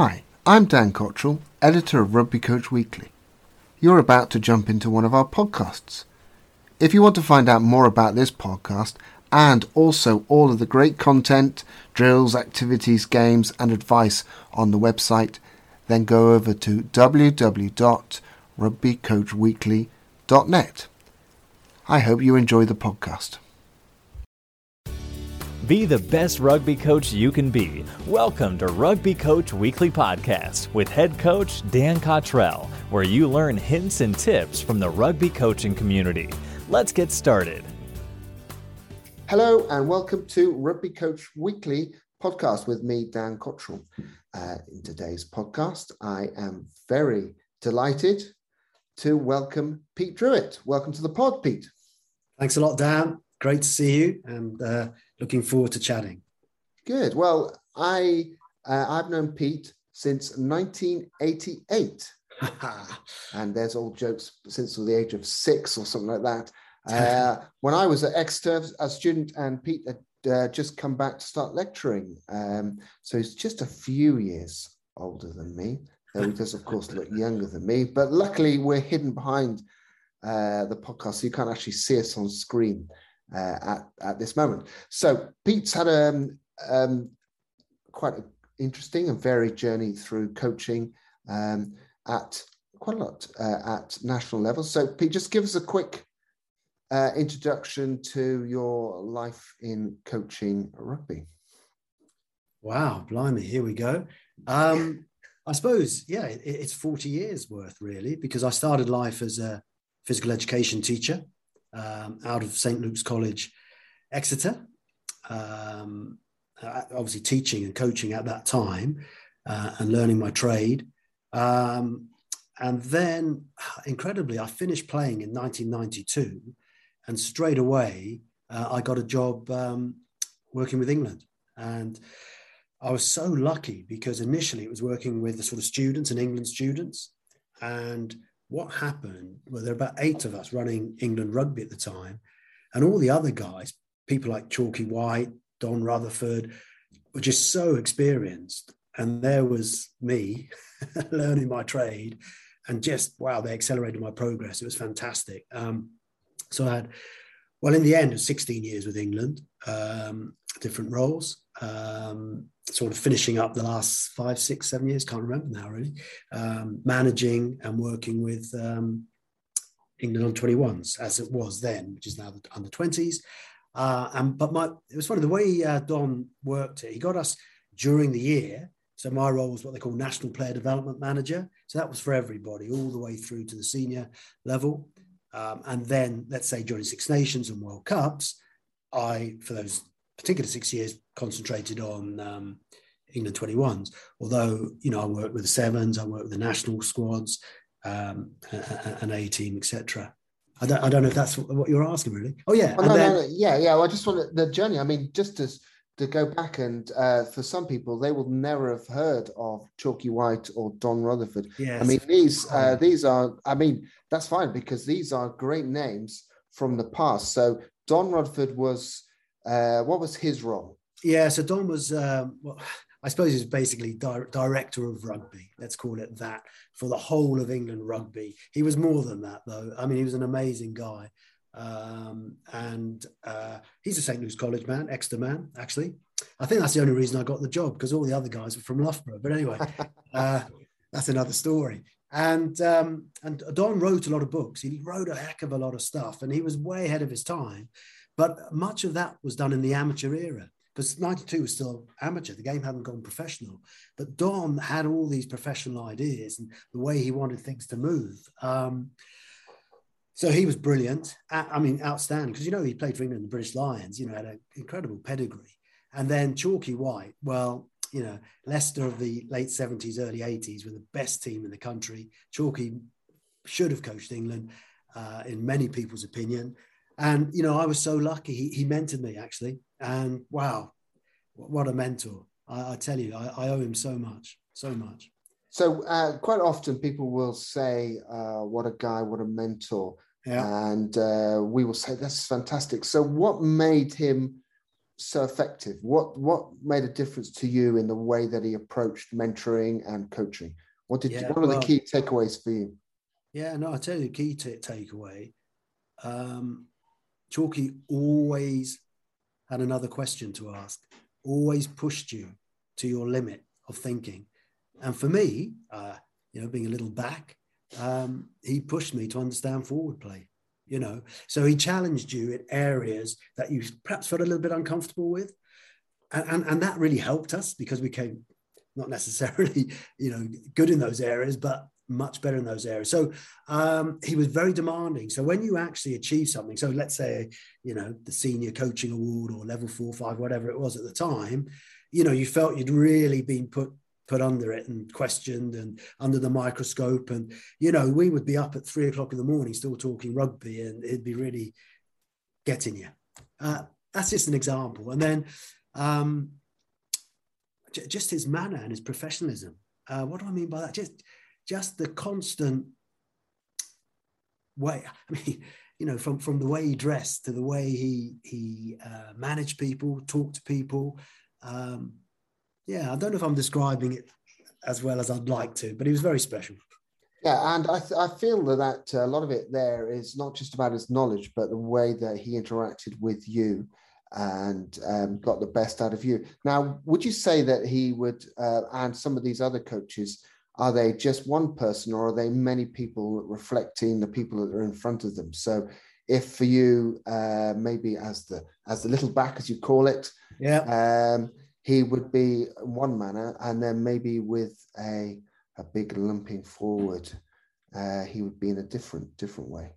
Hi, I'm Dan Cottrell, editor of Rugby Coach Weekly. You're about to jump into one of our podcasts. If you want to find out more about this podcast and also all of the great content, drills, activities, games, and advice on the website, then go over to www.rugbycoachweekly.net. I hope you enjoy the podcast. Be the best rugby coach you can be. Welcome to Rugby Coach Weekly Podcast with head coach Dan Cottrell, where you learn hints and tips from the rugby coaching community. Let's get started. Hello, and welcome to Rugby Coach Weekly podcast with me, Dan Cottrell. Uh, in today's podcast, I am very delighted to welcome Pete Drewett. Welcome to the pod, Pete. Thanks a lot, Dan. Great to see you, and uh, looking forward to chatting. Good. Well, I uh, I've known Pete since 1988, and there's old jokes since the age of six or something like that. Uh, when I was at Exeter as a student, and Pete had uh, just come back to start lecturing, um, so he's just a few years older than me. Though he does, of course, look younger than me. But luckily, we're hidden behind uh, the podcast, so you can't actually see us on screen uh, at, at this moment. So Pete's had a um, um, quite an interesting and varied journey through coaching um, at quite a lot uh, at national level. So Pete, just give us a quick uh, introduction to your life in coaching rugby. Wow, blimey, here we go. Um, I suppose, yeah, it, it's 40 years worth really, because I started life as a physical education teacher um, out of St. Luke's College, Exeter. Um, uh, obviously, teaching and coaching at that time uh, and learning my trade. Um, and then, incredibly, I finished playing in 1992, and straight away, uh, I got a job um, working with England. And I was so lucky because initially it was working with the sort of students and England students. And what happened, well, there were about eight of us running England rugby at the time, and all the other guys, people like Chalky White, Don Rutherford, were just so experienced. And there was me learning my trade, and just wow, they accelerated my progress. It was fantastic. Um, so I had, well, in the end, it was 16 years with England, um, different roles. Um, sort of finishing up the last five, six, seven years, can't remember now really, um, managing and working with um, England on 21s as it was then, which is now the under 20s. Uh, and but my it was funny the way uh, Don worked it. He got us during the year. So my role was what they call national player development manager. So that was for everybody, all the way through to the senior level. Um, and then, let's say during Six Nations and World Cups, I for those particular six years concentrated on um, England 21s. Although, you know, I worked with the sevens, I worked with the national squads, um, an A team, etc. I don't, I don't know if that's what you're asking, really. Oh, yeah. Oh, no, then, no, no, yeah, yeah. Well, I just want the journey. I mean, just as to go back and uh, for some people, they will never have heard of Chalky White or Don Rutherford. Yes. I mean, these uh, these are. I mean, that's fine because these are great names from the past. So Don Rutherford was uh, what was his role? Yeah, so Don was, um, well, I suppose he was basically di- director of rugby. Let's call it that for the whole of England rugby. He was more than that, though. I mean, he was an amazing guy, um, and uh, he's a St. Luke's College man, Exeter man, actually. I think that's the only reason I got the job because all the other guys were from Loughborough. But anyway, uh, that's another story. And um, and Don wrote a lot of books. He wrote a heck of a lot of stuff, and he was way ahead of his time. But much of that was done in the amateur era because 92 was still amateur. The game hadn't gone professional. But Don had all these professional ideas and the way he wanted things to move. Um, so he was brilliant. I mean, outstanding because, you know, he played for England, the British Lions, you know, had an incredible pedigree. And then Chalky White, well, you know, Leicester of the late 70s, early 80s were the best team in the country. Chalky should have coached England, uh, in many people's opinion. And, you know, I was so lucky. He, he mentored me actually. And wow, what a mentor. I, I tell you, I, I, owe him so much, so much. So uh, quite often people will say, uh, what a guy, what a mentor. Yeah. And uh, we will say, that's fantastic. So what made him so effective? What what made a difference to you in the way that he approached mentoring and coaching? What did yeah, what are well, the key takeaways for you? Yeah, no, I tell you the key t- takeaway. Um, Chalky always had another question to ask, always pushed you to your limit of thinking. And for me, uh, you know, being a little back, um, he pushed me to understand forward play, you know. So he challenged you in areas that you perhaps felt a little bit uncomfortable with. And, and, and that really helped us because we came not necessarily, you know, good in those areas, but much better in those areas. So um, he was very demanding. So when you actually achieve something, so let's say, you know, the senior coaching award or level four, five, whatever it was at the time, you know, you felt you'd really been put put under it and questioned and under the microscope. And, you know, we would be up at three o'clock in the morning still talking rugby and it'd be really getting you. Uh, that's just an example. And then um, j- just his manner and his professionalism. Uh, what do I mean by that? Just just the constant way. I mean, you know, from from the way he dressed to the way he he uh, managed people, talked to people. Um, yeah, I don't know if I'm describing it as well as I'd like to, but he was very special. Yeah, and I, th- I feel that, that uh, a lot of it there is not just about his knowledge, but the way that he interacted with you and um, got the best out of you. Now, would you say that he would, uh, and some of these other coaches, are they just one person or are they many people reflecting the people that are in front of them so if for you uh, maybe as the as the little back as you call it yeah um, he would be one manner and then maybe with a a big lumping forward uh, he would be in a different different way.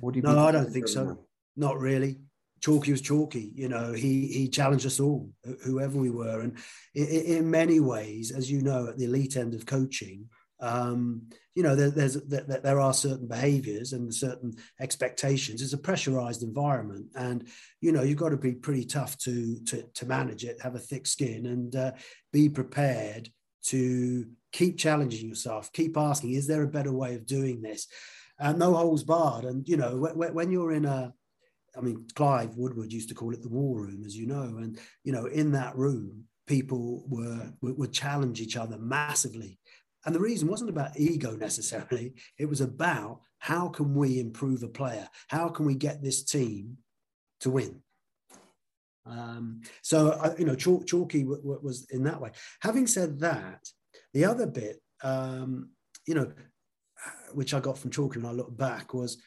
What do you no i don't think so. not really. Chalky was Chalky. You know, he he challenged us all, whoever we were, and in, in many ways, as you know, at the elite end of coaching, um, you know, there, there's there, there are certain behaviours and certain expectations. It's a pressurized environment, and you know, you've got to be pretty tough to to to manage it, have a thick skin, and uh, be prepared to keep challenging yourself, keep asking, is there a better way of doing this? And no holes barred, and you know, when, when you're in a I mean, Clive Woodward used to call it the war room, as you know, and you know, in that room, people were would challenge each other massively, and the reason wasn't about ego necessarily. It was about how can we improve a player? How can we get this team to win? Um, so, you know, Chalky w- w- was in that way. Having said that, the other bit, um, you know, which I got from Chalky when I look back was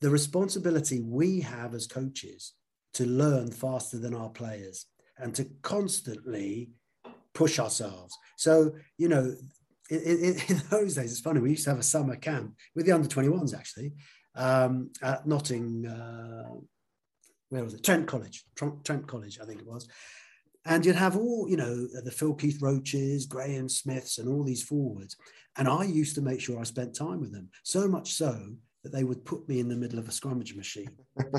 the responsibility we have as coaches to learn faster than our players and to constantly push ourselves. So, you know, in, those days, it's funny, we used to have a summer camp with the under 21s actually um, at Notting, uh, where was it? Trent College, Trent, Trent College, I think it was. And you'd have all, you know, the Phil Keith Roaches, Graham Smiths, and all these forwards. And I used to make sure I spent time with them. So much so that they would put me in the middle of a scrummage machine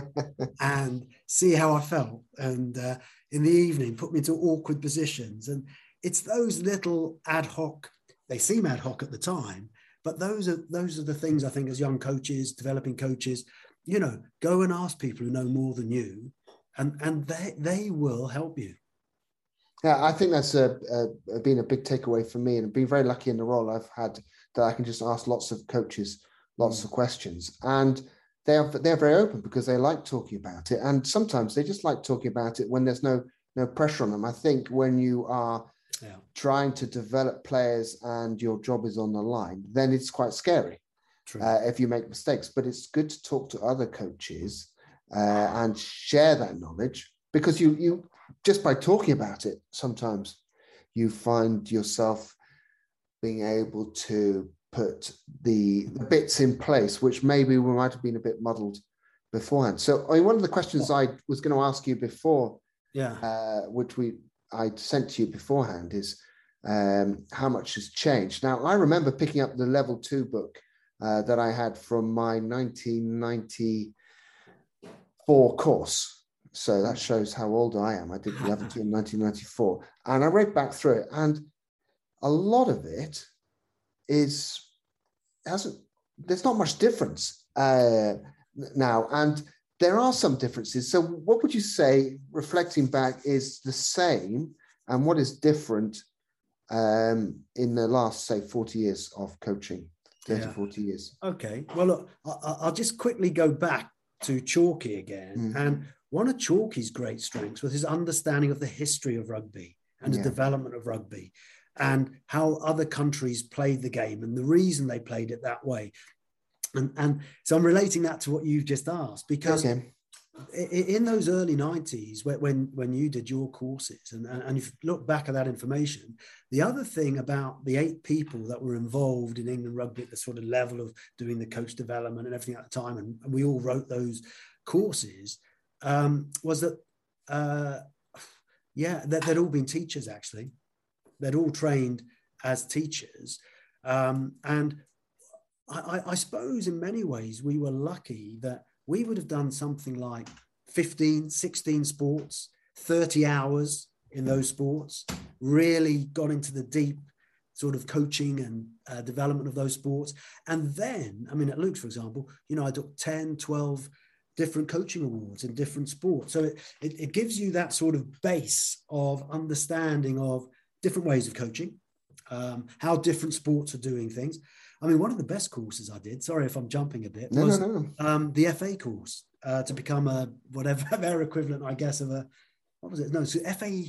and see how I felt. And uh, in the evening, put me into awkward positions. And it's those little ad hoc, they seem ad hoc at the time, but those are those are the things I think as young coaches, developing coaches, you know, go and ask people who know more than you, and and they they will help you. Yeah, I think that's a, a, been a big takeaway for me, and been very lucky in the role I've had that I can just ask lots of coaches lots of mm. questions. And they are they're very open because they like talking about it. And sometimes they just like talking about it when there's no no pressure on them. I think when you are yeah. trying to develop players and your job is on the line, then it's quite scary uh, if you make mistakes. But it's good to talk to other coaches uh, and share that knowledge because you you just by talking about it, sometimes you find yourself being able to put the, the bits in place, which maybe we might have been a bit muddled beforehand. So, I mean, one of the questions I was going to ask you before, yeah, uh, which we I sent to you beforehand, is um, how much has changed. Now, I remember picking up the level two book uh, that I had from my 1994 course. So that shows how old I am. I did level two in 1994, and I read back through it, and a lot of it is hasn't there's not much difference uh, now and there are some differences. So, what would you say, reflecting back, is the same, and what is different um, in the last, say, 40 years of coaching? 30, yeah. 40 years. Okay. Well, look, I'll just quickly go back to Chalky again. Mm. And one of Chalky's great strengths was his understanding of the history of rugby and yeah. the development of rugby and how other countries played the game and the reason they played it that way. And, and so I'm relating that to what you've just asked because okay. in those early 90s, when, when you did your courses and, and you look back at that information, the other thing about the eight people that were involved in England rugby at the sort of level of doing the coach development and everything at the time, and, and we all wrote those courses, um, was that, uh, yeah, that they'd all been teachers actually. They'd all trained as teachers. Um, and I, I, suppose in many ways we were lucky that we would have done something like 15, 16 sports, 30 hours in those sports, really got into the deep sort of coaching and uh, development of those sports. And then, I mean, at Luke's, for example, you know, I took 10, 12 different coaching awards in different sports. So it, it, it gives you that sort of base of understanding of different ways of coaching, um, how different sports are doing things. I mean, one of the best courses I did, sorry if I'm jumping a bit, no, was no, no. Um, the FA course uh, to become a whatever their equivalent, I guess, of a, what was it? No, so FA,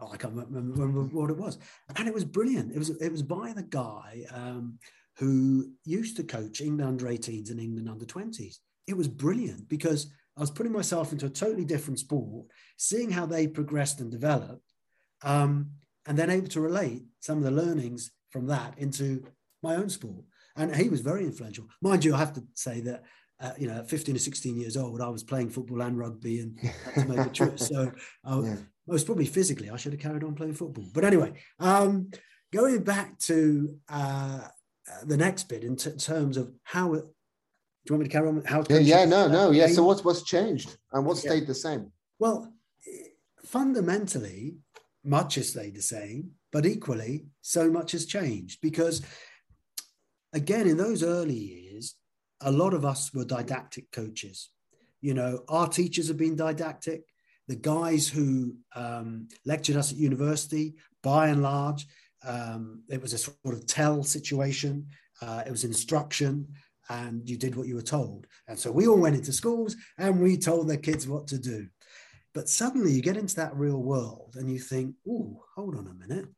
oh, I can't remember, remember what it was. And it was brilliant. It was, it was by the guy um, who used to coach England under 18s and England under 20s. It was brilliant because I was putting myself into a totally different sport, seeing how they progressed and developed, um, and then able to relate some of the learnings from that into my own sport. And he was very influential. Mind you, I have to say that, uh, you know, at 15 or 16 years old, I was playing football and rugby and had to make a choice. So I, yeah. most probably physically, I should have carried on playing football. But anyway, um, going back to uh, the next bit in t- terms of how it, do you want me to carry on? How yeah, yeah, no, no, yeah. So what's what's changed and what stayed yeah. the same? Well, fundamentally, much has stayed the same, but equally, so much has changed because again, in those early years, a lot of us were didactic coaches. You know, our teachers have been didactic. The guys who um, lectured us at university, by and large, um, it was a sort of tell situation. Uh, it was instruction, and you did what you were told. And so we all went into schools and we told the kids what to do. But suddenly you get into that real world and you think, oh, hold on a minute.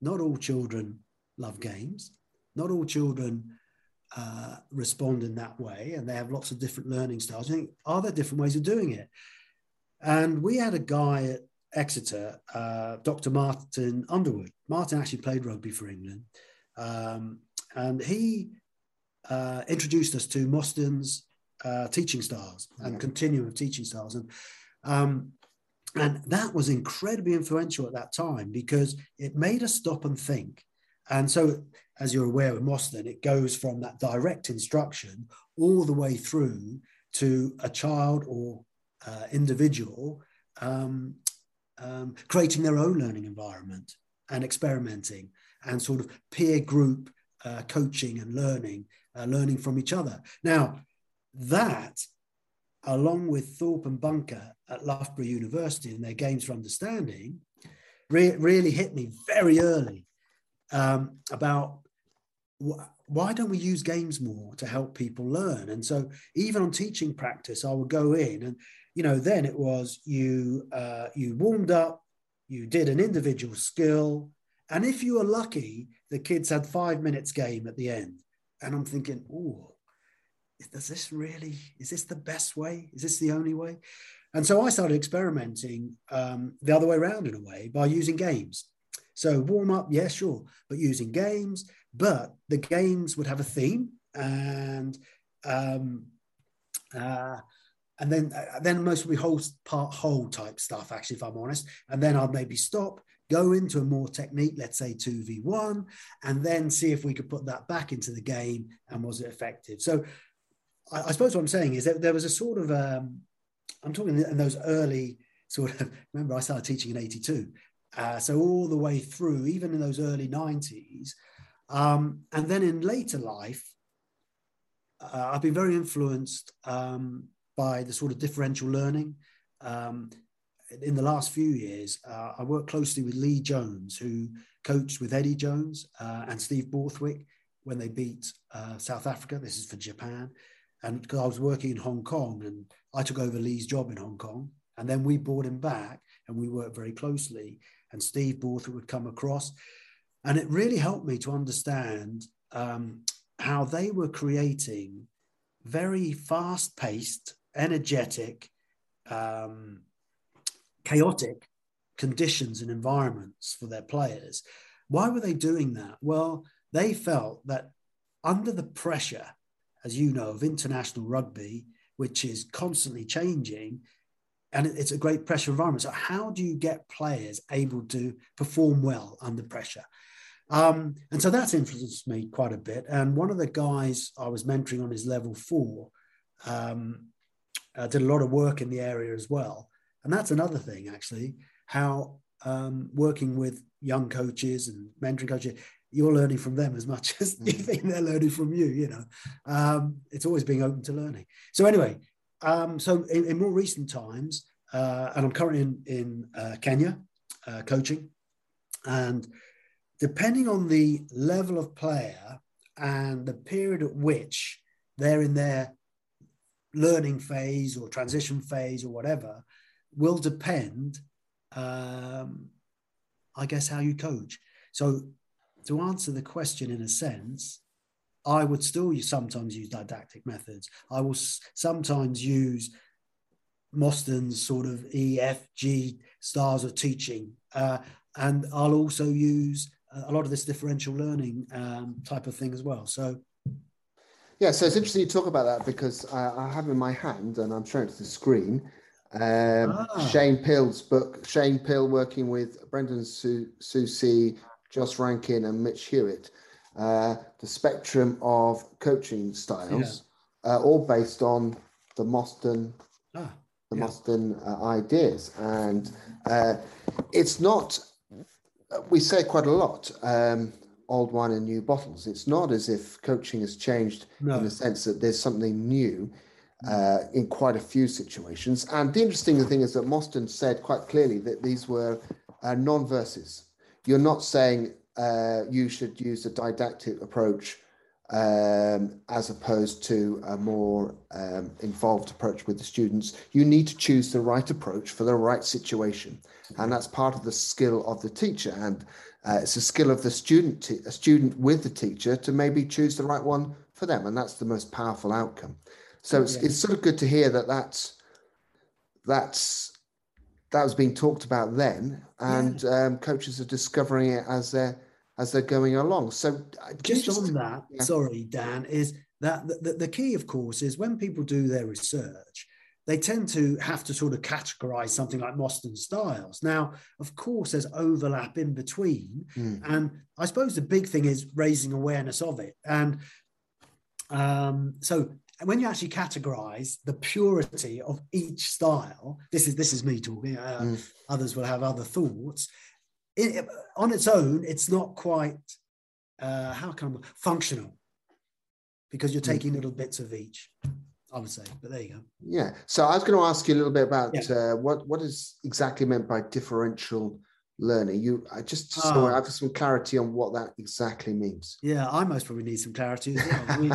Not all children love games not all children uh, respond in that way, and they have lots of different learning styles. I think, are there different ways of doing it? And we had a guy at Exeter, uh, Dr. Martin Underwood. Martin actually played rugby for England, um, and he uh, introduced us to Mosston's uh, teaching styles and continuum of teaching styles, and um, and that was incredibly influential at that time because it made us stop and think. And so as you're aware with then it goes from that direct instruction all the way through to a child or uh, individual um, um, creating their own learning environment and experimenting and sort of peer group uh, coaching and learning, uh, learning from each other. Now, that, along with Thorpe and Bunker at Loughborough University and their Games for Understanding, re- really hit me very early um, about why don't we use games more to help people learn? And so even on teaching practice, I would go in and, you know, then it was you, uh, you warmed up, you did an individual skill. And if you were lucky, the kids had five minutes game at the end. And I'm thinking, oh, does this really, is this the best way? Is this the only way? And so I started experimenting um, the other way around in a way by using games. So warm up, yeah, sure, but using games. But the games would have a theme, and um, uh, and then uh, then most would be whole part whole type stuff. Actually, if I'm honest, and then I'd maybe stop, go into a more technique, let's say two v one, and then see if we could put that back into the game and was it effective. So I, I suppose what I'm saying is that there was a sort of um, I'm talking in those early sort of remember I started teaching in 82 uh, so all the way through, even in those early 90s. Um, and then in later life, uh, I've been very influenced um, by the sort of differential learning. Um, in the last few years, uh, I worked closely with Lee Jones, who coached with Eddie Jones uh, and Steve Borthwick when they beat uh, South Africa. This is for Japan. And because I was working in Hong Kong and I took over Lee's job in Hong Kong. And then we brought him back and we worked very closely. And Steve Borthwick would come across. And it really helped me to understand um, how they were creating very fast paced, energetic, um, chaotic conditions and environments for their players. Why were they doing that? Well, they felt that under the pressure, as you know, of international rugby, which is constantly changing, and it's a great pressure environment. So, how do you get players able to perform well under pressure? Um, and so that's influenced me quite a bit. And one of the guys I was mentoring on his level four um, uh, did a lot of work in the area as well. And that's another thing, actually, how um, working with young coaches and mentoring coaches, you're learning from them as much as you mm. think they're learning from you. You know, um, it's always being open to learning. So anyway, um, so in, in, more recent times, uh, and I'm currently in, in uh, Kenya uh, coaching, and depending on the level of player and the period at which they're in their learning phase or transition phase or whatever, will depend, um, I guess, how you coach. So, to answer the question in a sense, I would still sometimes use didactic methods. I will sometimes use Mosston's sort of E, F, G styles of teaching. Uh, and I'll also use a lot of this differential learning um, type of thing as well. So, yeah, so it's interesting you talk about that because I, I have in my hand, and I'm showing it to the screen, um, ah. Shane Pill's book. Shane Pill working with Brendan Su- SueSee, Joss Rankin, and Mitch Hewitt. Uh, the spectrum of coaching styles, yeah. uh, all based on the Mosston, ah, the yeah. Mosston uh, ideas, and uh, it's not we say quite a lot um, old wine and new bottles. It's not as if coaching has changed no. in the sense that there's something new uh, in quite a few situations. And the interesting thing is that Mosston said quite clearly that these were uh, non verses. You're not saying uh, you should use a didactic approach um, as opposed to a more um, involved approach with the students. You need to choose the right approach for the right situation and that's part of the skill of the teacher and uh, it's a skill of the student a student with the teacher to maybe choose the right one for them and that's the most powerful outcome so it's, yeah. it's sort of good to hear that that's that's that was being talked about then and yeah. um, coaches are discovering it as they're as they're going along so uh, just, just on that yeah. sorry dan is that the, the key of course is when people do their research they tend to have to sort of categorize something like Mosston styles. Now, of course, there's overlap in between. Mm. And I suppose the big thing is raising awareness of it. And um, so when you actually categorize the purity of each style, this is this is me talking, uh, mm. others will have other thoughts. It, on its own, it's not quite uh, how come functional because you're hmm. taking mm. little bits of each. I would say. But there you go. Yeah. So I was going to ask you a little bit about yeah. uh, what what is exactly meant by differential learning. You, I just so oh. I have some clarity on what that exactly means. Yeah, I most probably need some clarity as well. We,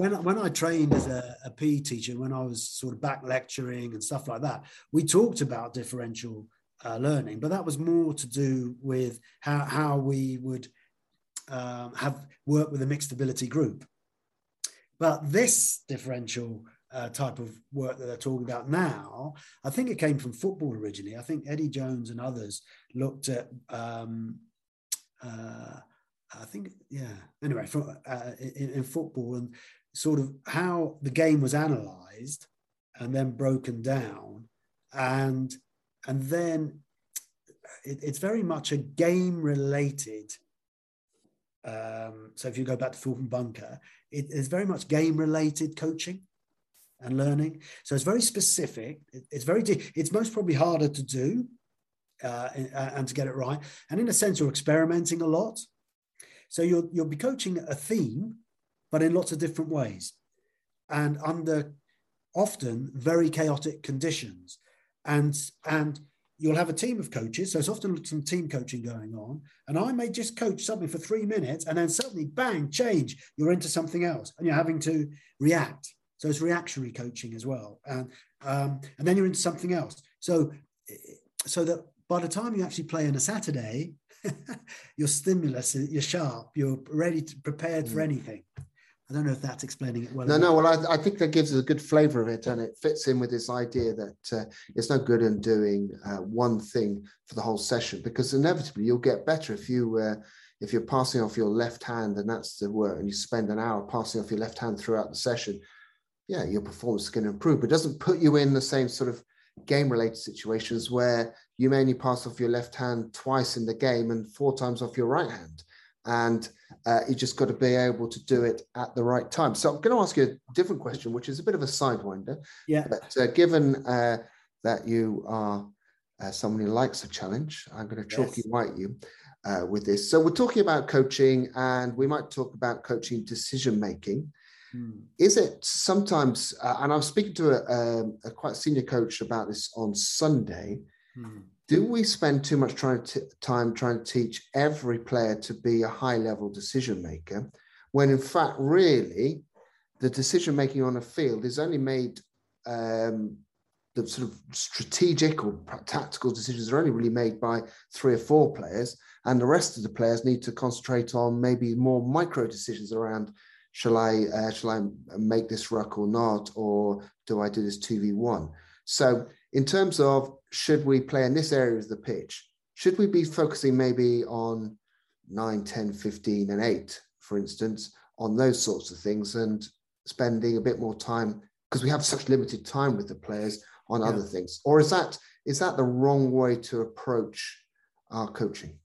when when I trained as a, a PE teacher, when I was sort of back lecturing and stuff like that, we talked about differential uh, learning, but that was more to do with how how we would um, have worked with a mixed ability group. But this differential uh, type of work that they're talking about now, I think it came from football originally. I think Eddie Jones and others looked at, um, uh, I think, yeah, anyway, uh, in, in football and sort of how the game was analyzed and then broken down. And, and then it, it's very much a game related um, so if you go back to and Bunker, it is very much game related coaching and learning. So it's very specific. It, it's very, it's most probably harder to do uh, and, uh, and to get it right. And in a sense, you're experimenting a lot. So you'll, you'll be coaching a theme, but in lots of different ways and under often very chaotic conditions. And, and you'll have a team of coaches. So it's often some team coaching going on. And I may just coach something for three minutes and then suddenly, bang, change. You're into something else and you're having to react. So it's reactionary coaching as well. And, um, and then you're into something else. So, so that by the time you actually play on a Saturday, your stimulus, you're sharp, you're ready to prepared for mm. anything. I don't know if that's explaining it well. No, no. Well, I, I, think that gives us a good flavour of it, and it fits in with this idea that uh, it's no good in doing uh, one thing for the whole session because inevitably you'll get better if you uh, if you're passing off your left hand and that's the work, and you spend an hour passing off your left hand throughout the session. Yeah, your performance is going to improve, but it doesn't put you in the same sort of game-related situations where you may only pass off your left hand twice in the game and four times off your right hand and uh, you just got to be able to do it at the right time. So I'm going to ask you a different question, which is a bit of a sidewinder. Yeah. But uh, given uh, that you are uh, someone who likes a challenge, I'm going to chalky yes. white you uh, with this. So we're talking about coaching, and we might talk about coaching decision making. Hmm. Is it sometimes? Uh, and I was speaking to a, a, um, a, quite senior coach about this on Sunday. Hmm do we spend too much trying to, time trying to teach every player to be a high level decision maker when in fact really the decision making on a field is only made um, the sort of strategic or tactical decisions are only really made by three or four players and the rest of the players need to concentrate on maybe more micro decisions around shall i uh, shall i make this ruck or not or do i do this 2v1 so in terms of should we play in this area of the pitch? Should we be focusing maybe on 9, 10, 15, and 8, for instance, on those sorts of things and spending a bit more time because we have such limited time with the players on yeah. other things? Or is that is that the wrong way to approach our coaching?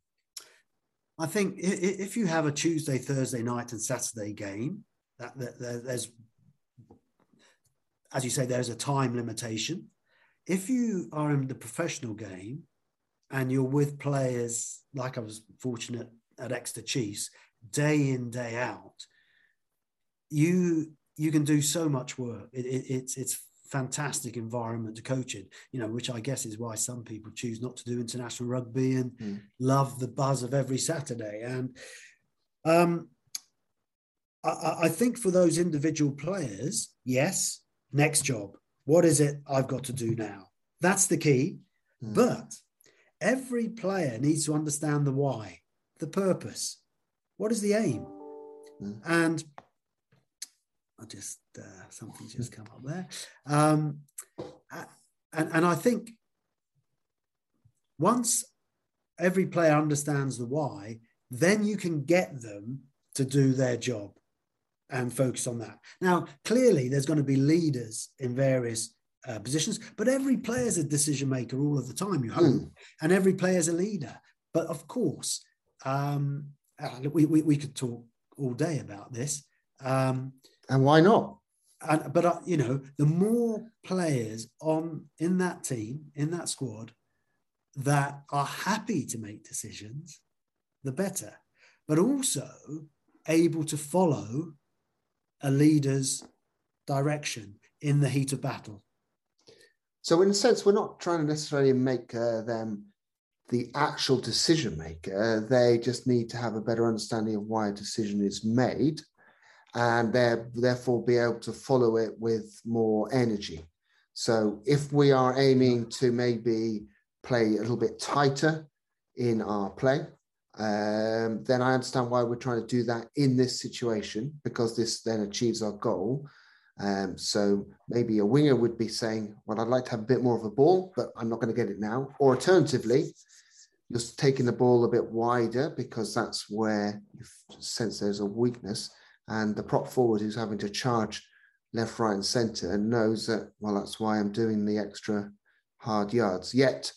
I think if you have a Tuesday, Thursday night, and Saturday game, that, that, that there's, as you say, there's a time limitation if you are in the professional game and you're with players like I was fortunate at Exeter Chiefs, day in day out, you you can do so much work. It, it, it's it's fantastic environment to coach in. You know, which I guess is why some people choose not to do international rugby and mm. love the buzz of every Saturday. And um, I, I think for those individual players, yes, next job what is it I've got to do now? That's the key. Mm. But every player needs to understand the why, the purpose. What is the aim? Mm. And I just, uh, something's just come up there. Um, and, and I think once every player understands the why, then you can get them to do their job and focus on that. Now, clearly, there's going to be leaders in various uh, positions, but every player is a decision maker all of the time, you hope, mm. and every player is a leader. But of course, um, uh, we, we, we, could talk all day about this. Um, and why not? And, but, uh, you know, the more players on in that team, in that squad, that are happy to make decisions, the better. But also able to follow a leader's direction in the heat of battle. So, in a sense, we're not trying to necessarily make uh, them the actual decision maker. They just need to have a better understanding of why a decision is made and therefore be able to follow it with more energy. So, if we are aiming to maybe play a little bit tighter in our play, um, then I understand why we're trying to do that in this situation because this then achieves our goal. Um, so maybe a winger would be saying, Well, I'd like to have a bit more of a ball, but I'm not going to get it now. Or alternatively, just taking the ball a bit wider because that's where you sense there's a weakness. And the prop forward who's having to charge left, right, and centre and knows that, well, that's why I'm doing the extra hard yards. Yet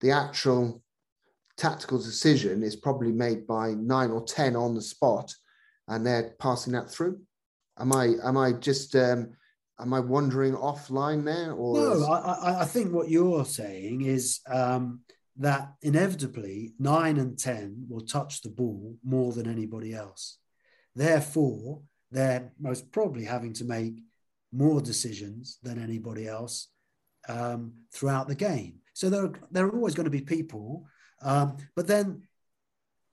the actual tactical decision is probably made by nine or 10 on the spot and they're passing that through. Am I, am I just, um, am I wandering offline there? Or no, is... I, I think what you're saying is um, that inevitably nine and 10 will touch the ball more than anybody else. Therefore, they're most probably having to make more decisions than anybody else um, throughout the game. So there are, there are always going to be people. Um, but then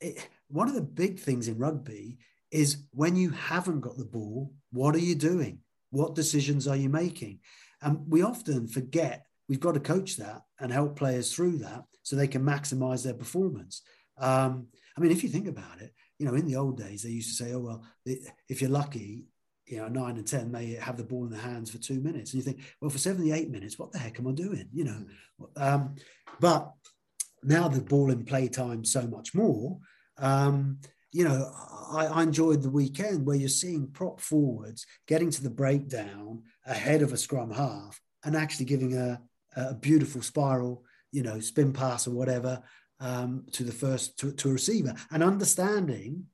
it, one of the big things in rugby is when you haven't got the ball, what are you doing? What decisions are you making? And we often forget we've got to coach that and help players through that so they can maximize their performance. Um, I mean, if you think about it, you know, in the old days, they used to say, oh, well, if you're lucky, you know, nine and 10 may have the ball in their hands for two minutes. And you think, well, for 78 minutes, what the heck am I doing? You know, um, but now the ball in play time so much more. Um, you know, I, I, enjoyed the weekend where you're seeing prop forwards getting to the breakdown ahead of a scrum half and actually giving a, a beautiful spiral, you know, spin pass or whatever um, to the first to, to a receiver and understanding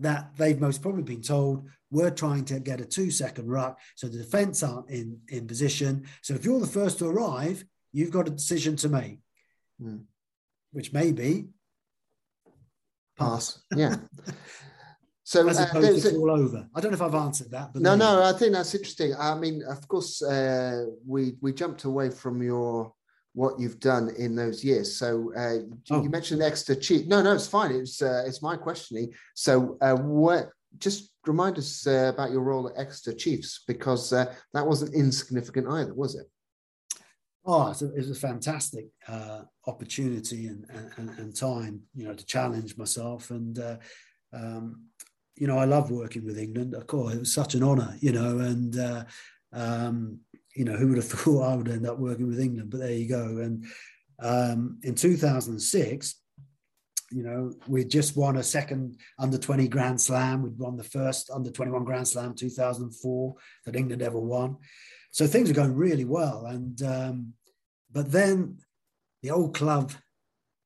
that they've most probably been told we're trying to get a two second ruck so the defense aren't in in position. So if you're the first to arrive you've got a decision to make. Mm. which may be pass. Yeah. So as uh, opposed uh, to all over. I don't know if i've answered that but no no i think that's interesting. I mean of course uh, we we jumped away from your what you've done in those years. So uh, oh. you mentioned Exeter Chief. No, no, it's fine. It's uh, it's my questioning. So uh, what? Just remind us uh, about your role at Exeter Chiefs because uh, that wasn't insignificant either, was it? Oh, it was a, fantastic uh, opportunity and, and, and time, you know, to challenge myself and. Um, you know, I love working with England. Of course, it was such an honour, you know, and um, you know, who would have thought I would end up working with England? But there you go. And um, in 2006, you know, we just won a second under 20 Grand Slam. We'd won the first under 21 Grand Slam 2004 that England ever won. So things were going really well. And, um, but then the old club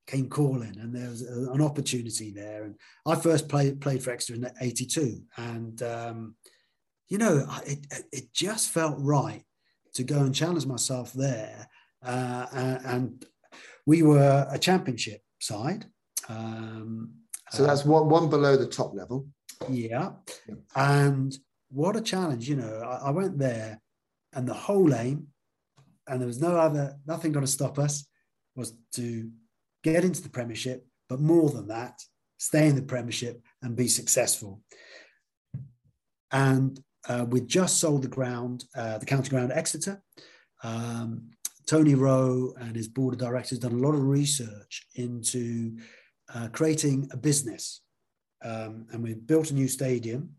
came calling and there was a, an opportunity there. And I first played, played for Exeter in 82. And, um, you know, it, it just felt right to go and challenge myself there. Uh, and we were a championship side. Um, so that's one, one below the top level. Yeah. yeah. And what a challenge, you know. I, I, went there and the whole aim, and there was no other, nothing going to stop us, was to get into the Premiership, but more than that, stay in the Premiership and be successful. And uh, we just sold the ground, uh, the county ground Exeter. Um, Tony Rowe and his board of directors done a lot of research into uh, creating a business. Um, and we built a new stadium,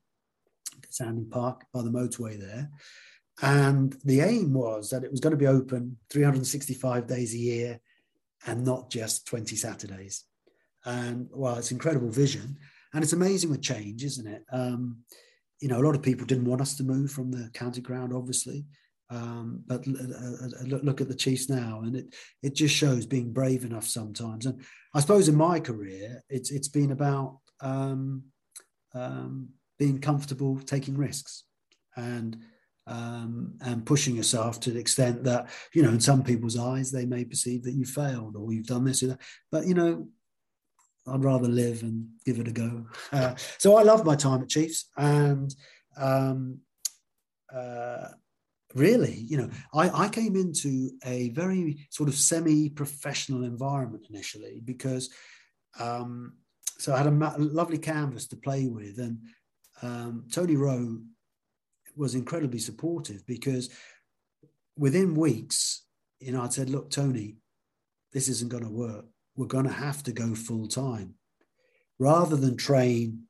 Sandy Park, by the motorway there. And the aim was that it was going to be open 365 days a year and not just 20 Saturdays. And well, it's incredible vision. And it's amazing with change, isn't it? Um, you know, a lot of people didn't want us to move from the county ground, obviously. Um, but uh, look, at the Chiefs now, and it it just shows being brave enough sometimes. And I suppose in my career, it's it's been about um, um, being comfortable taking risks and um, and pushing yourself to the extent that you know in some people's eyes they may perceive that you failed or you've done this or that. But you know I'd rather live and give it a go. Uh, so I love my time at Chiefs, and um, uh, really, you know, I, I, came into a very sort of semi-professional environment initially because, um, so I had a ma- lovely canvas to play with, and um, Tony Rowe was incredibly supportive because within weeks, you know, I'd said, "Look, Tony, this isn't going to work." We're going to have to go full time rather than train,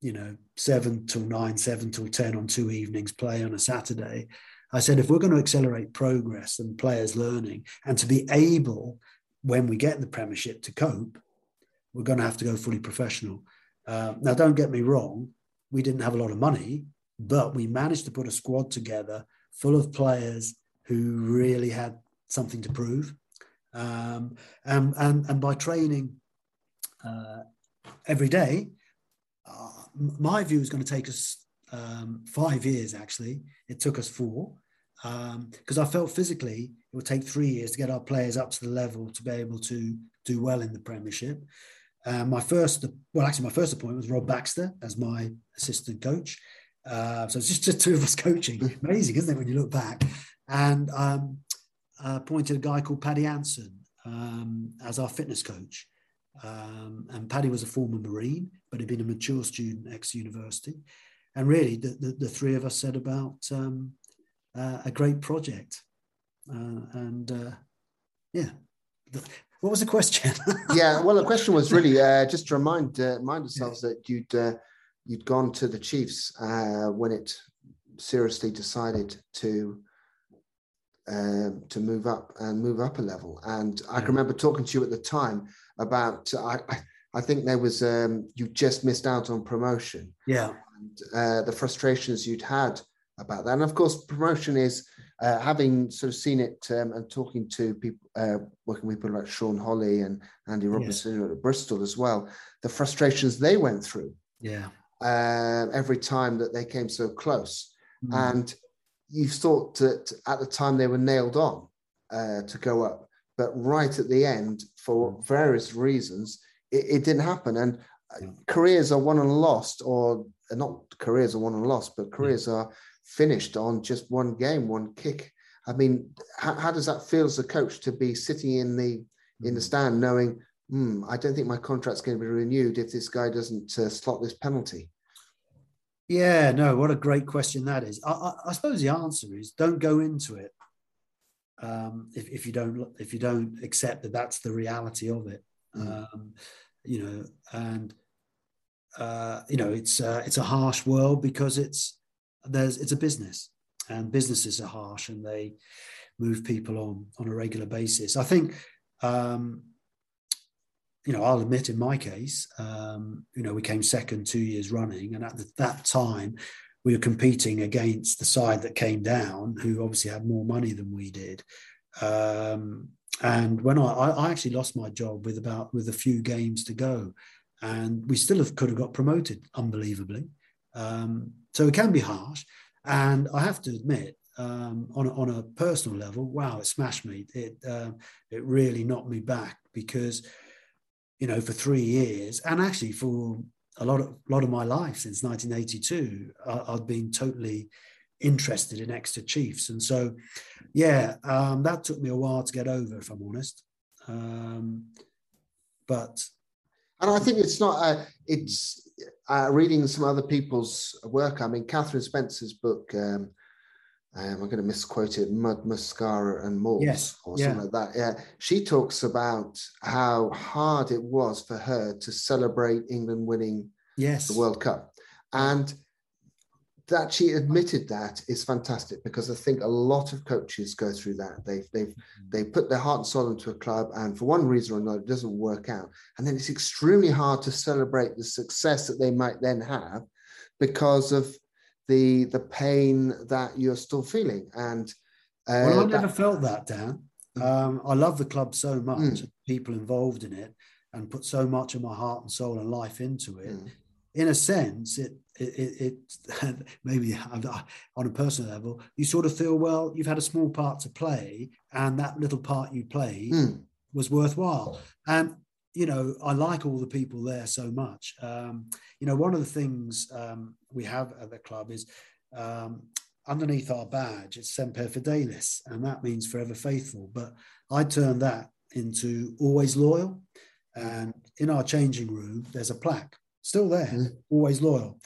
you know, seven till nine, seven till 10 on two evenings, play on a Saturday. I said, if we're going to accelerate progress and players learning and to be able, when we get the Premiership, to cope, we're going to have to go fully professional. Uh, now, don't get me wrong, we didn't have a lot of money, but we managed to put a squad together full of players who really had something to prove. Um, and, and, and by training uh, every day, uh, my view is going to take us um, five years actually. It took us four because um, I felt physically it would take three years to get our players up to the level to be able to do well in the Premiership. Um, my first, well, actually, my first appointment was Rob Baxter as my assistant coach. Uh, so it's just, just two of us coaching. Amazing, isn't it, when you look back? And um, uh, appointed a guy called Paddy Anson um, as our fitness coach. Um, and Paddy was a former Marine, but had been a mature student ex university. And really, the, the, the, three of us said about um, uh, a great project. Uh, and uh, yeah, what was the question? yeah, well, the question was really uh, just to remind uh, remind ourselves yeah. that you'd uh, you'd gone to the Chiefs when it seriously decided to um, to move up and move up a level. And I can remember talking to you at the time about I, I think there was um, you just missed out on promotion. Yeah, and uh, the frustrations you'd had about that. And of course, promotion is uh, having sort of seen it um, and talking to people, uh, working with people like Sean Holley and Andy Robinson yes. at Bristol as well. The frustrations they went through. Yeah. Uh, every time that they came so close, mm. and you thought that at the time they were nailed on uh, to go up, but right at the end, for mm. various reasons, it, it didn't happen. And uh, careers are won and lost, or uh, not careers are won and lost, but careers yeah. are finished on just one game, one kick. I mean, how, how, does that feel as a coach to be sitting in the in the stand, knowing, hmm, I don't think my contract's going to be renewed if this guy doesn't uh, slot this penalty? Yeah, no, what a great question that is. I, I, I suppose the answer is don't go into it um, if, if, you don't if you don't accept that that's the reality of it. Mm. Um, you know, and uh, you know it's uh, it's a harsh world because it's there's it's a business and businesses are harsh and they move people on on a regular basis. I think um, you know, I'll admit in my case, um, you know, we came second two years running, and at the, that time, we were competing against the side that came down, who obviously had more money than we did. Um, and when I, I actually lost my job with about with a few games to go, and we still have, could have got promoted, unbelievably. Um, so it can be harsh, and I have to admit, um, on, a, on a personal level, wow, it smashed me. It uh, it really knocked me back because you know, for three years, and actually for a lot of lot of my life since 1982, I, have been totally interested in Exeter Chiefs, and so yeah, um, that took me a while to get over, if I'm honest. Um, but and I think it's not. It's uh, reading some other people's work. I mean, Catherine Spencer's book. Um, um, I'm going to misquote it, mud, mascara, and more, yes, or yeah. something like that. Yeah, she talks about how hard it was for her to celebrate England winning yes. the World Cup, and that she admitted that is fantastic because I think a lot of coaches go through that. They've they've mm-hmm. they put their heart and soul into a club, and for one reason or another, it doesn't work out, and then it's extremely hard to celebrate the success that they might then have because of the the pain that you're still feeling. And uh, well, I never that, felt that, Dan. Mm. Um, I love the club so much, mm. people involved in it, and put so much of my heart and soul and life into it. Mm. In a sense, it it, it, it maybe on a personal level, you sort of feel well, you've had a small part to play, and that little part you played mm. was worthwhile. And you know, I like all the people there so much. Um, you know, one of the things um, we have at the club is um, underneath our badge, it's Semper Fidelis, and that means forever faithful. But I turned that into always loyal. And in our changing room, there's a plaque still there, mm. always loyal.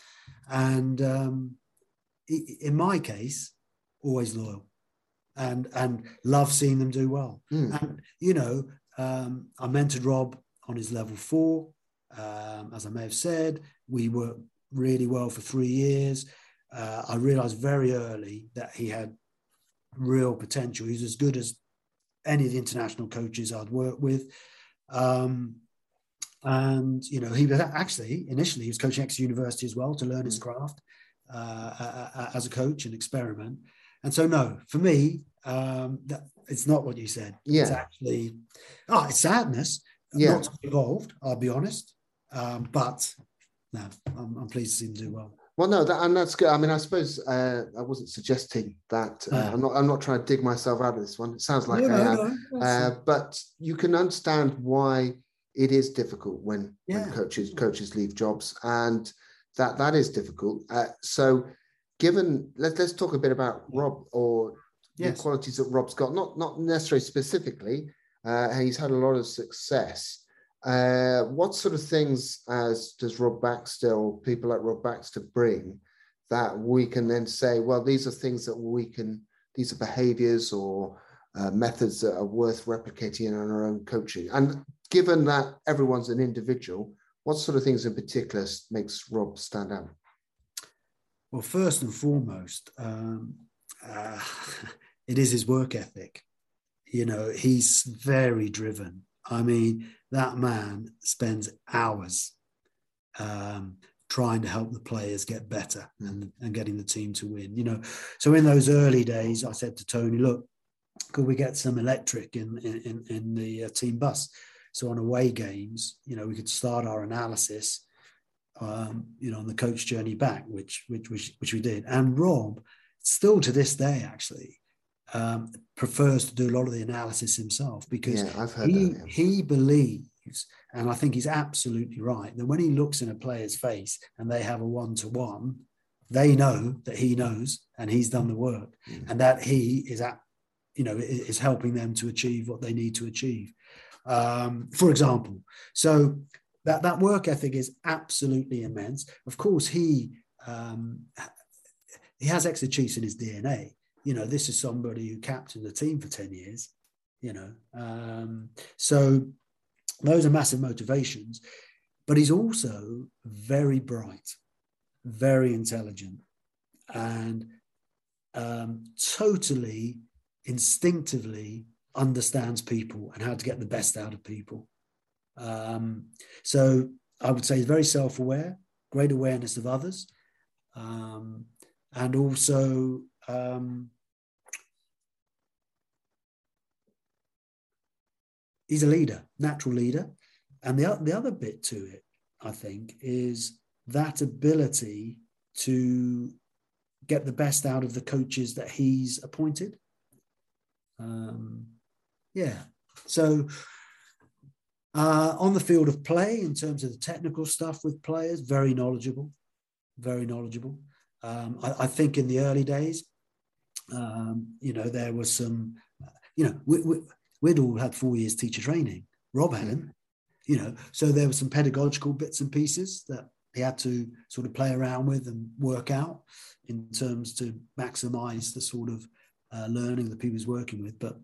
And um, in my case, always loyal and and love seeing them do well. Mm. And you know, um, I mentored Rob on his level four. Um, as I may have said, we worked really well for three years. Uh, I realized very early that he had real potential. He's as good as any of the international coaches I'd worked with. Um, and, you know, he was actually, initially, he was coaching Exeter University as well to learn his mm. craft uh, as a coach and experiment. And so, no, for me, um, that, it's not what you said. Yeah. It's actually, oh, it's sadness yeah. not involved, I'll be honest. Um, but no, I'm, I'm, pleased to see him do well. Well, no, that, and that's good. I mean, I suppose uh, I wasn't suggesting that. Uh, I'm not. I'm not trying to dig myself out of this one. It sounds like no, I am. No, uh, but you can understand why it is difficult when, yeah. when coaches coaches leave jobs, and that that is difficult. Uh, so given let's let's talk a bit about Rob or Yes. the qualities that Rob's got, not not necessarily specifically. Uh, and he's had a lot of success. Uh, what sort of things as does Rob Baxter, people like Rob Baxter, bring that we can then say, well, these are things that we can, these are behaviors or uh, methods that are worth replicating in our own coaching. And given that everyone's an individual, what sort of things in particular makes Rob stand out? Well, first and foremost, um, uh, it is his work ethic. You know, he's very driven. I mean, that man spends hours um, trying to help the players get better and, and getting the team to win. You know, so in those early days, I said to Tony, look, could we get some electric in in, in the uh, team bus? So on away games, you know, we could start our analysis, um, you know, on the coach journey back, which which which which we did. And Rob, still to this day, actually, um, prefers to do a lot of the analysis himself because Yeah, he that. yeah. he believes, and I think he's absolutely right, that when he looks in a player's face and they have a one to one, they know that he knows and he's done the work, Mm. and that he is at, you know, is helping them to achieve what they need to achieve. Um, for example, so that that work ethic is absolutely immense. Of course, he um, he has Exeter Chiefs in his DNA. You know, this is somebody who captained the team for 10 years, you know. Um, so those are massive motivations. But he's also very bright, very intelligent, and um, totally instinctively understands people and how to get the best out of people. Um, so I would say he's very self aware, great awareness of others, um, and also um, he's a leader, natural leader. And the, the other bit to it, I think, is that ability to get the best out of the coaches that he's appointed. Um, yeah. So uh, on the field of play, in terms of the technical stuff with players, very knowledgeable, very knowledgeable. Um, I, I think in the early days, um, you know, there was some, you know, we, we, we'd all had four years teacher training. Rob hadn't, you know, so there were some pedagogical bits and pieces that he had to sort of play around with and work out in terms to maximize the sort of uh, learning that he was working with. But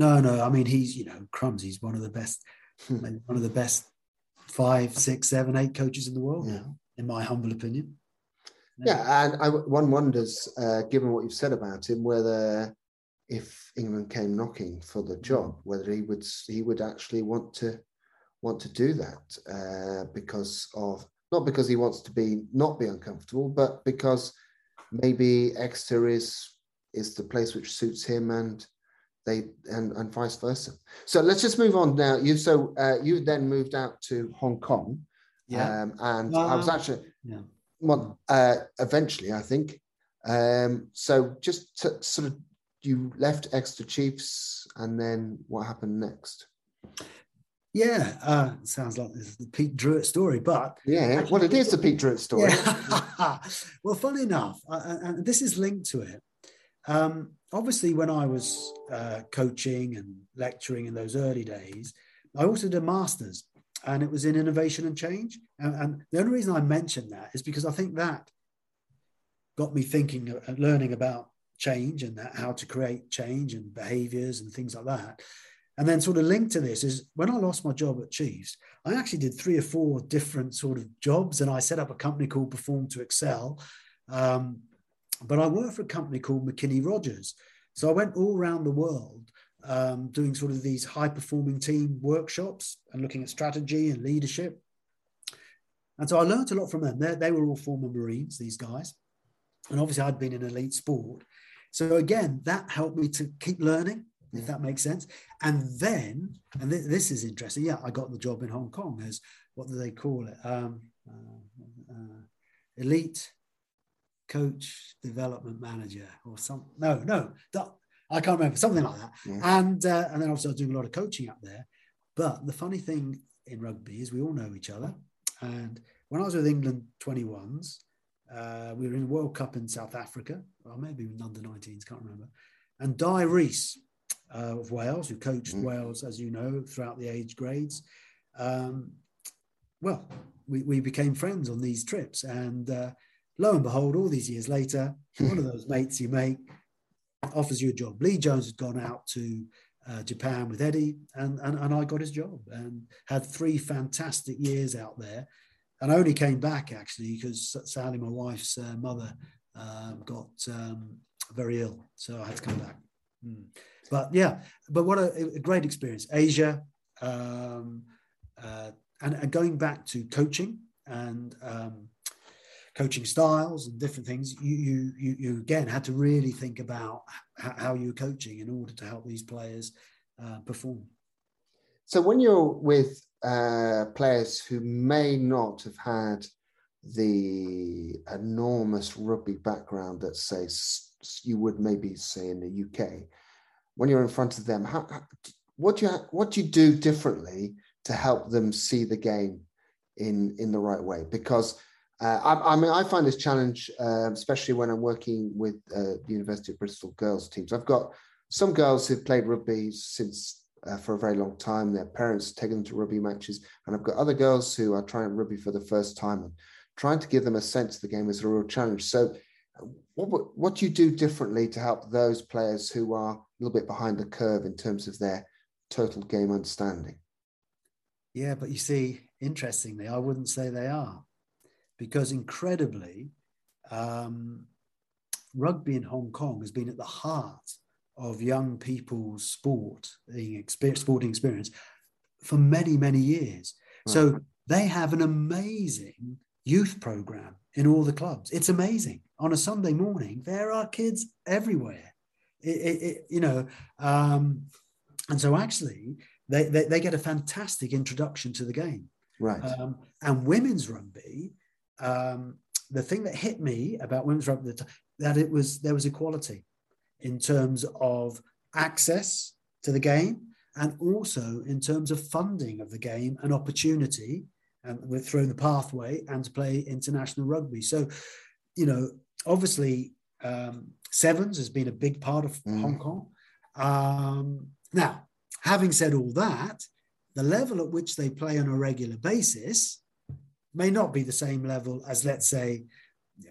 no, no, I mean, he's, you know, crumbs, he's one of the best, one of the best five, six, seven, eight coaches in the world Yeah. now, in my humble opinion. Yeah, and I, one wonders, uh, given what you've said about him, whether if England came knocking for the job, whether he would he would actually want to want to do that uh, because of not because he wants to be not be uncomfortable, but because maybe Exeter is is the place which suits him and they and and vice versa. So let's just move on now. You so uh, you then moved out to Hong Kong, Yeah. um, and I was Uh, actually yeah. well, uh, eventually, I think. Um, so just to, sort of, you left Exeter Chiefs, and then what happened next? Yeah, uh, sounds like this is the Pete Drewett story, but Yeah, well, it is the Pete Drewett story. Yeah. well, funny enough, uh, and this is linked to it. Um, obviously, when I was uh, coaching and lecturing in those early days, I also did a master's, and it was in innovation and change. And, and the only reason I mention that is because I think that got me thinking and learning about change and how to create change and behaviors and things like that. And then, sort of linked to this is when I lost my job at Chiefs, I actually did three or four different sort of jobs, and I set up a company called Perform to Excel. Um, but I worked for a company called McKinney Rogers, so I went all around the world um, doing sort of these high performing team workshops and looking at strategy and leadership. And so I learned a lot from them. They, they were all former Marines, these guys, and obviously I'd been in elite sport. So again, that helped me to keep learning if that makes sense. And then, and th- this is interesting. Yeah, I got the job in Hong Kong as what do they call it? Um, uh, uh, elite coach development manager or some. No, no, that, I can't remember something like that. And uh, and then obviously I was doing a lot of coaching up there. But the funny thing in rugby is we all know each other. And when I was with England 21s, Uh, we were in World Cup in South Africa, or maybe in under 19s, can't remember. And Dai Rees uh, of Wales, who coached mm. Wales, as you know, throughout the age grades. Um, well, we, we became friends on these trips. And uh, lo and behold, all these years later, one of those mates you make offers you a job. Leigh Jones had gone out to uh, Japan with Eddie, and, and, and I got his job and had three fantastic years out there. And I only came back actually because sadly my wife's uh, mother um, got um, very ill, so I had to come back. Mm. But yeah, but what a, a great experience. Asia, um, uh, and, and, going back to coaching and um, coaching styles and different things, you, you, you, you again had to really think about how you're coaching in order to help these players uh, perform. So when you're with uh, players who may not have had the enormous rugby background that say you would maybe say in the UK, when you're in front of them, how, what do you what do you do differently to help them see the game in in the right way? Because uh, I, I, mean, I find this challenge, uh, especially when I'm working with uh, the University of Bristol girls teams. I've got some girls who've played rugby since uh, for a very long time. Their parents take them to rugby matches, and I've got other girls who are trying rugby for the first time and trying to give them a sense of the game is a real challenge. So, what what do you do differently to help those players who are a little bit behind the curve in terms of their total game understanding? Yeah, but you see, interestingly, I wouldn't say they are because incredibly, um, rugby in Hong Kong has been at the heart of young people's sport, sporting experience for many, many years. Right. So they have an amazing youth program in all the clubs. It's amazing. On a Sunday morning, there are kids everywhere. It, it, it, you know, um, and so actually, they, they, they, get a fantastic introduction to the game. Right. Um, and women's rugby um, the thing that hit me about women's rugby that it was there was equality in terms of access to the game and also in terms of funding of the game and opportunity and with through the pathway and to play international rugby so you know obviously um, sevens has been a big part of mm. hong kong um, now having said all that the level at which they play on a regular basis may not be the same level as let's say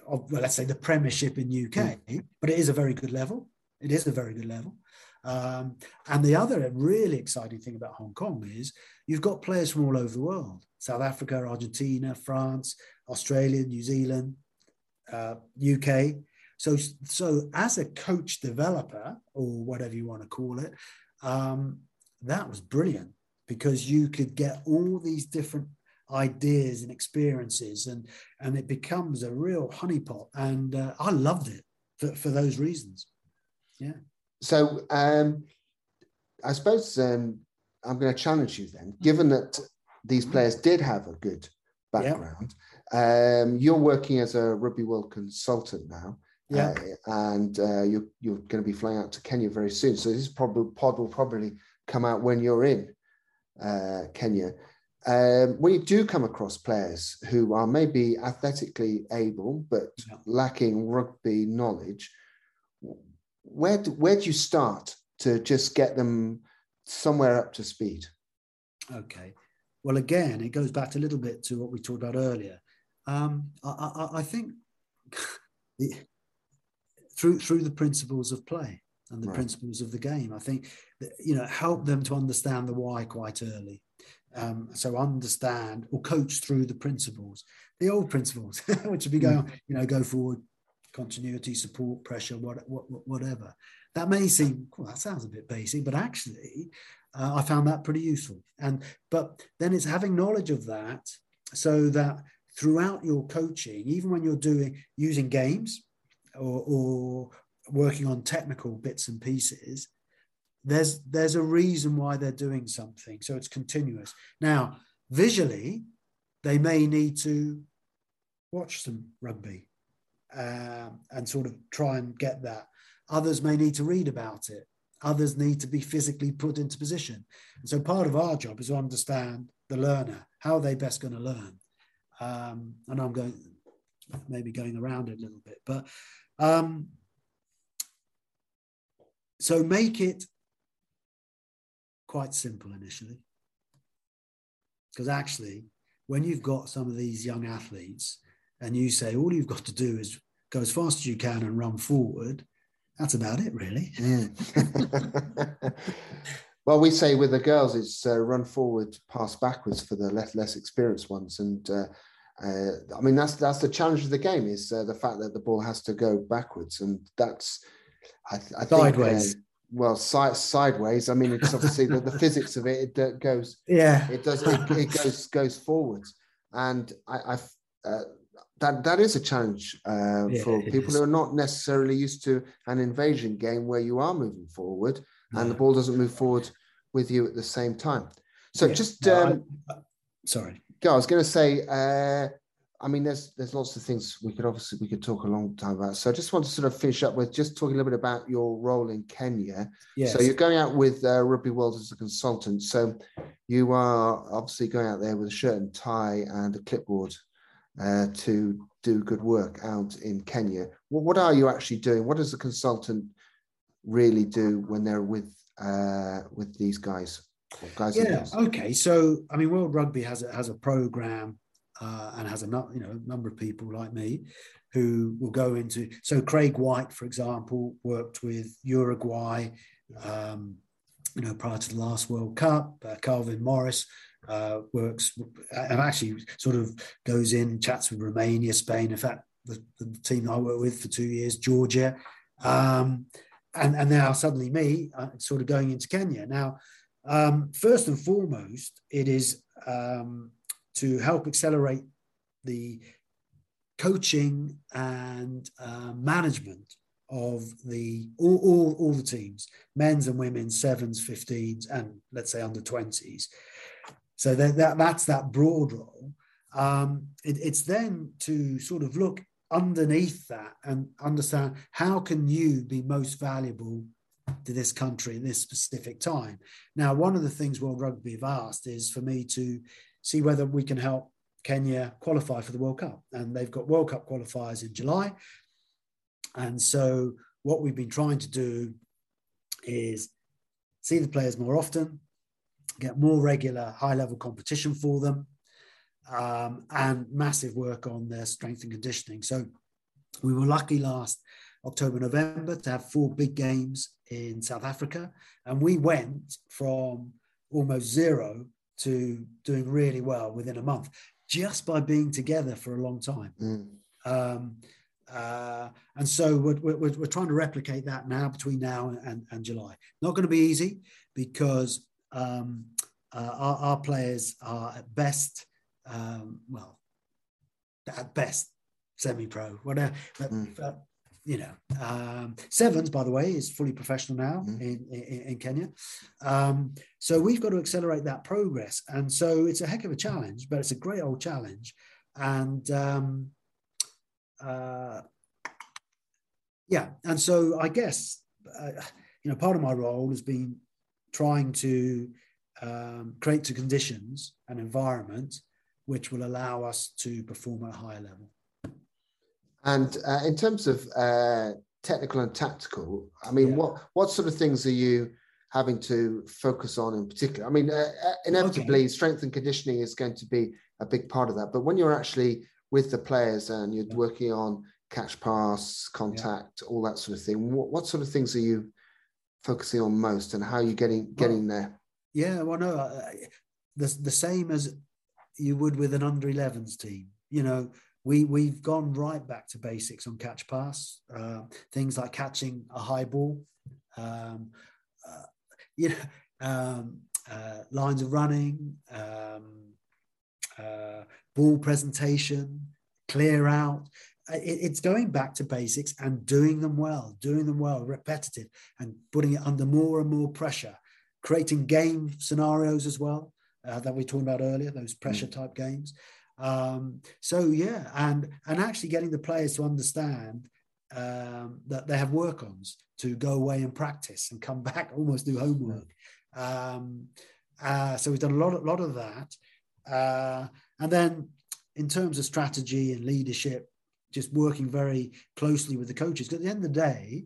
of, well, let's say the premiership in UK, mm. but it is a very good level. It is a very good level. Um, and the other really exciting thing about Hong Kong is you've got players from all over the world South Africa, Argentina, France, Australia, New Zealand, uh, UK. So, so as a coach developer, or whatever you want to call it, um, that was brilliant because you could get all these different ideas and experiences and and it becomes a real honeypot and uh, i loved it for, for those reasons yeah so um i suppose um i'm going to challenge you then given that these mm-hmm. players did have a good background yeah. um you're working as a rugby world consultant now yeah. Uh, and uh, you're, you're going to be flying out to Kenya very soon. So this probably pod will probably come out when you're in uh, Kenya um, when you do come across players who are maybe athletically able but yeah. lacking rugby knowledge, where do, where do you start to just get them somewhere up to speed? Okay. Well, again, it goes back a little bit to what we talked about earlier. Um, I, I, I, think the, through through the principles of play and the right. principles of the game, I think that, you know help them to understand the why quite early. Um, so understand or coach through the principles, the old principles, which would be going, mm. you know, go forward, continuity, support, pressure, what, what, whatever. That may seem, well, that sounds a bit basic, but actually, uh, I found that pretty useful. And but then it's having knowledge of that, so that throughout your coaching, even when you're doing using games or, or working on technical bits and pieces, there's there's a reason why they're doing something so it's continuous now visually they may need to watch some rugby um, and sort of try and get that others may need to read about it others need to be physically put into position and so part of our job is to understand the learner how are they best going to learn um, and i'm going maybe going around it a little bit. But um, so make it quite simple initially. Because actually, when you've got some of these young athletes and you say all you've got to do is go as fast as you can and run forward, that's about it, really. Mm. well, we say with the girls, it's uh, run forward, pass backwards for the less less experienced ones, and uh, uh, I mean that's that's the challenge of the game is uh, the fact that the ball has to go backwards, and that's I, I sideways. Think, uh, well, si- sideways. I mean, it's obviously the, the physics of it. It goes. Yeah. It does. It, it goes goes forwards, and I, I've uh, that that is a challenge uh, yeah, for people is. who are not necessarily used to an invasion game where you are moving forward and the ball doesn't move forward with you at the same time. So yeah. just no, um, I, sorry, yeah, I was going to say. Uh, I mean, there's there's lots of things we could obviously we could talk a long time about. So I just want to sort of finish up with just talking a little bit about your role in Kenya. Yes. So you're going out with uh, Rugby World as a consultant. So you are obviously going out there with a shirt and tie and a clipboard uh, to do good work out in Kenya. What, what are you actually doing? What does a consultant really do when they're with uh, with these guys? guys yeah. Okay. So I mean, World Rugby has a, has a program uh, and has a you know number of people like me who will go into. So Craig White, for example, worked with Uruguay. Um, you know, prior to the last World Cup, uh, Calvin Morris uh, works and actually sort of goes in, chats with Romania, Spain. In fact, the, the team I worked with for two years, Georgia, um, and and now suddenly me, uh, sort of going into Kenya. Now, um, first and foremost, it is um, to help accelerate the coaching and uh, management of the all, all, all the teams, men's and women's, sevens, 15s, and let's say under 20s. So that, that that's that broad role. Um, it, it's then to sort of look underneath that and understand how can you be most valuable to this country in this specific time. Now, one of the things World Rugby have asked is for me to see whether we can help Kenya qualify for the World Cup. And they've got World Cup qualifiers in July. And so what we've been trying to do is see the players more often, get more regular high level competition for them, um, and massive work on their strength and conditioning. So we were lucky last October, November to have four big games in South Africa. And we went from almost zero to doing really well within a month just by being together for a long time. Mm. Um, uh, and so we're, we're, we're, trying to replicate that now between now and, and July. Not going to be easy because um, uh, our, our, players are at best, um, well, at best semi-pro, whatever. But, mm. but you know, um, Sevens, by the way, is fully professional now mm. in, in, in, Kenya. Um, so we've got to accelerate that progress, and so it's a heck of a challenge, but it's a great old challenge, and um, uh, yeah, and so I guess uh, you know part of my role has been trying to um, create the conditions and environment which will allow us to perform at a higher level. And uh, in terms of uh, technical and tactical, I mean, yeah. what what sort of things are you having to focus on in particular? I mean, uh, uh inevitably, okay. strength and conditioning is going to be a big part of that. But when you're actually with the players and you're working on catch pass, contact, yeah. all that sort of thing, what, what sort of things are you focusing on most, and how are you getting getting well, there? Yeah, well, no, the the same as you would with an under 11s team. You know, we we've gone right back to basics on catch pass, uh, things like catching a high ball, um, uh, you know, um, uh, lines of running, um, uh, ball presentation, clear out. Uh, it, it's going back to basics and doing them well, doing them well, repetitive, and putting it under more and more pressure, creating game scenarios as well uh, that we talked about earlier, those pressure mm. type games. Um, so yeah, and and actually getting the players to understand um, that they have work-ons to go away and practice and come back, almost do homework. Um, uh, so we've done a lot, a lot of that, uh, and then in terms of strategy and leadership, just working very closely with the coaches. Because at the end of the day,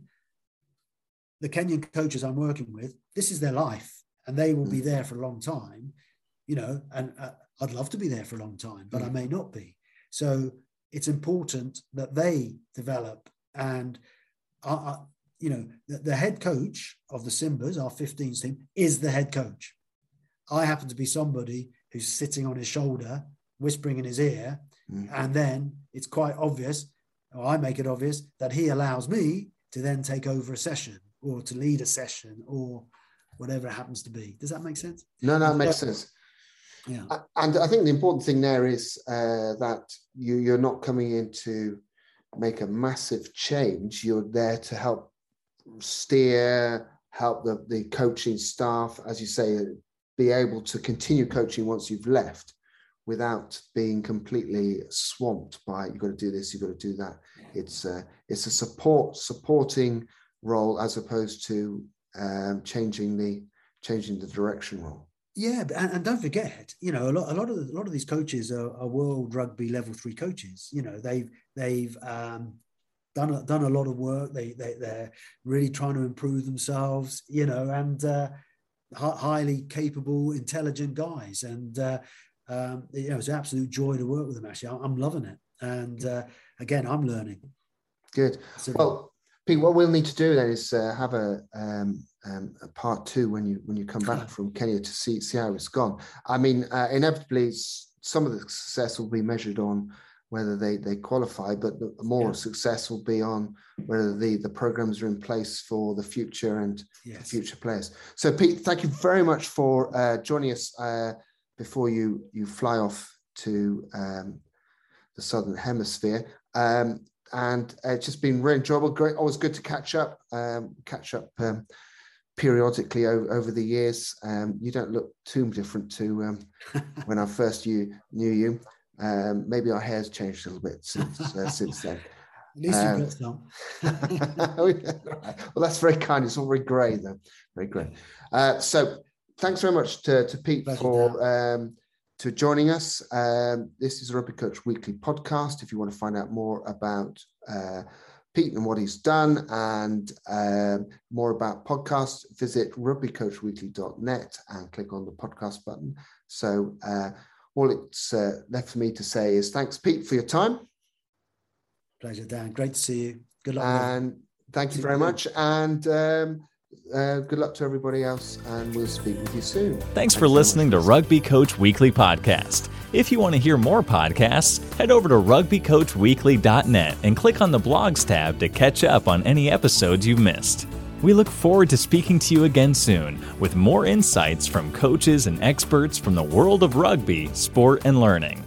the Kenyan coaches I'm working with, this is their life, and they will be mm. there for a long time. You know, and uh, I'd love to be there for a long time, but mm. I may not be. So it's important that they develop and uh, you know the, the, head coach of the Simbas, our 15s team, is the head coach. I happen to be somebody who's sitting on his shoulder, whispering in his ear, mm. and then it's quite obvious, or I make it obvious, that he allows me to then take over a session or to lead a session or whatever it happens to be. Does that make sense? No, no, it makes sense. Yeah. And I think the important thing there is uh, that you, you're not coming in to make a massive change. You're there to help steer, help the, the coaching staff, as you say, be able to continue coaching once you've left without being completely swamped by you've got to do this, you've got to do that. It's a, it's a support supporting role as opposed to um, changing the changing the direction role. Yeah, and, and, don't forget, you know, a lot, a lot of a lot of these coaches are, are world rugby level three coaches. You know, they've they've um, done a, done a lot of work. They they they're really trying to improve themselves. You know, and uh, highly capable, intelligent guys. And uh, um, you know, it's an absolute joy to work with them. Actually, I'm loving it. And uh, again, I'm learning. Good. So, well, Pete, what we'll need to do then is uh, have a, um, um, a, part two when you when you come back from Kenya to see see how it's gone. I mean, uh, inevitably, some of the success will be measured on whether they they qualify, but the more yeah. success will be on whether the the programs are in place for the future and yes. future players. So, Pete, thank you very much for uh, joining us uh, before you you fly off to um, the southern hemisphere. Um, and it's just been really enjoyable. Great, always good to catch up, um, catch up um, periodically over, over, the years. Um, you don't look too different to um, when I first knew, knew you. Um, maybe our hair's changed a little bit since uh, since then. At least um, you've got some. well, that's very kind. It's all very grey, though. Very grey. Uh, so, thanks very much to, to Pete Pleasure for to joining us. Um, this is a Rugby Coach Weekly podcast. If you want to find out more about uh, Pete and what he's done and um, more about podcasts, visit rugbycoachweekly.net and click on the podcast button. So, uh, all it's uh, left for me to say is thanks, Pete, for your time. Pleasure, Dan. Great to see you. Good luck. And thank you very much. And um, uh, good luck to everybody else, and we'll speak with you soon. Thanks, Thanks for listening to Rugby Coach Weekly Podcast. If you want to hear more podcasts, head over to rugbycoachweekly.net and click on the blogs tab to catch up on any episodes you've missed. We look forward to speaking to you again soon with more insights from coaches and experts from the world of rugby, sport, and learning.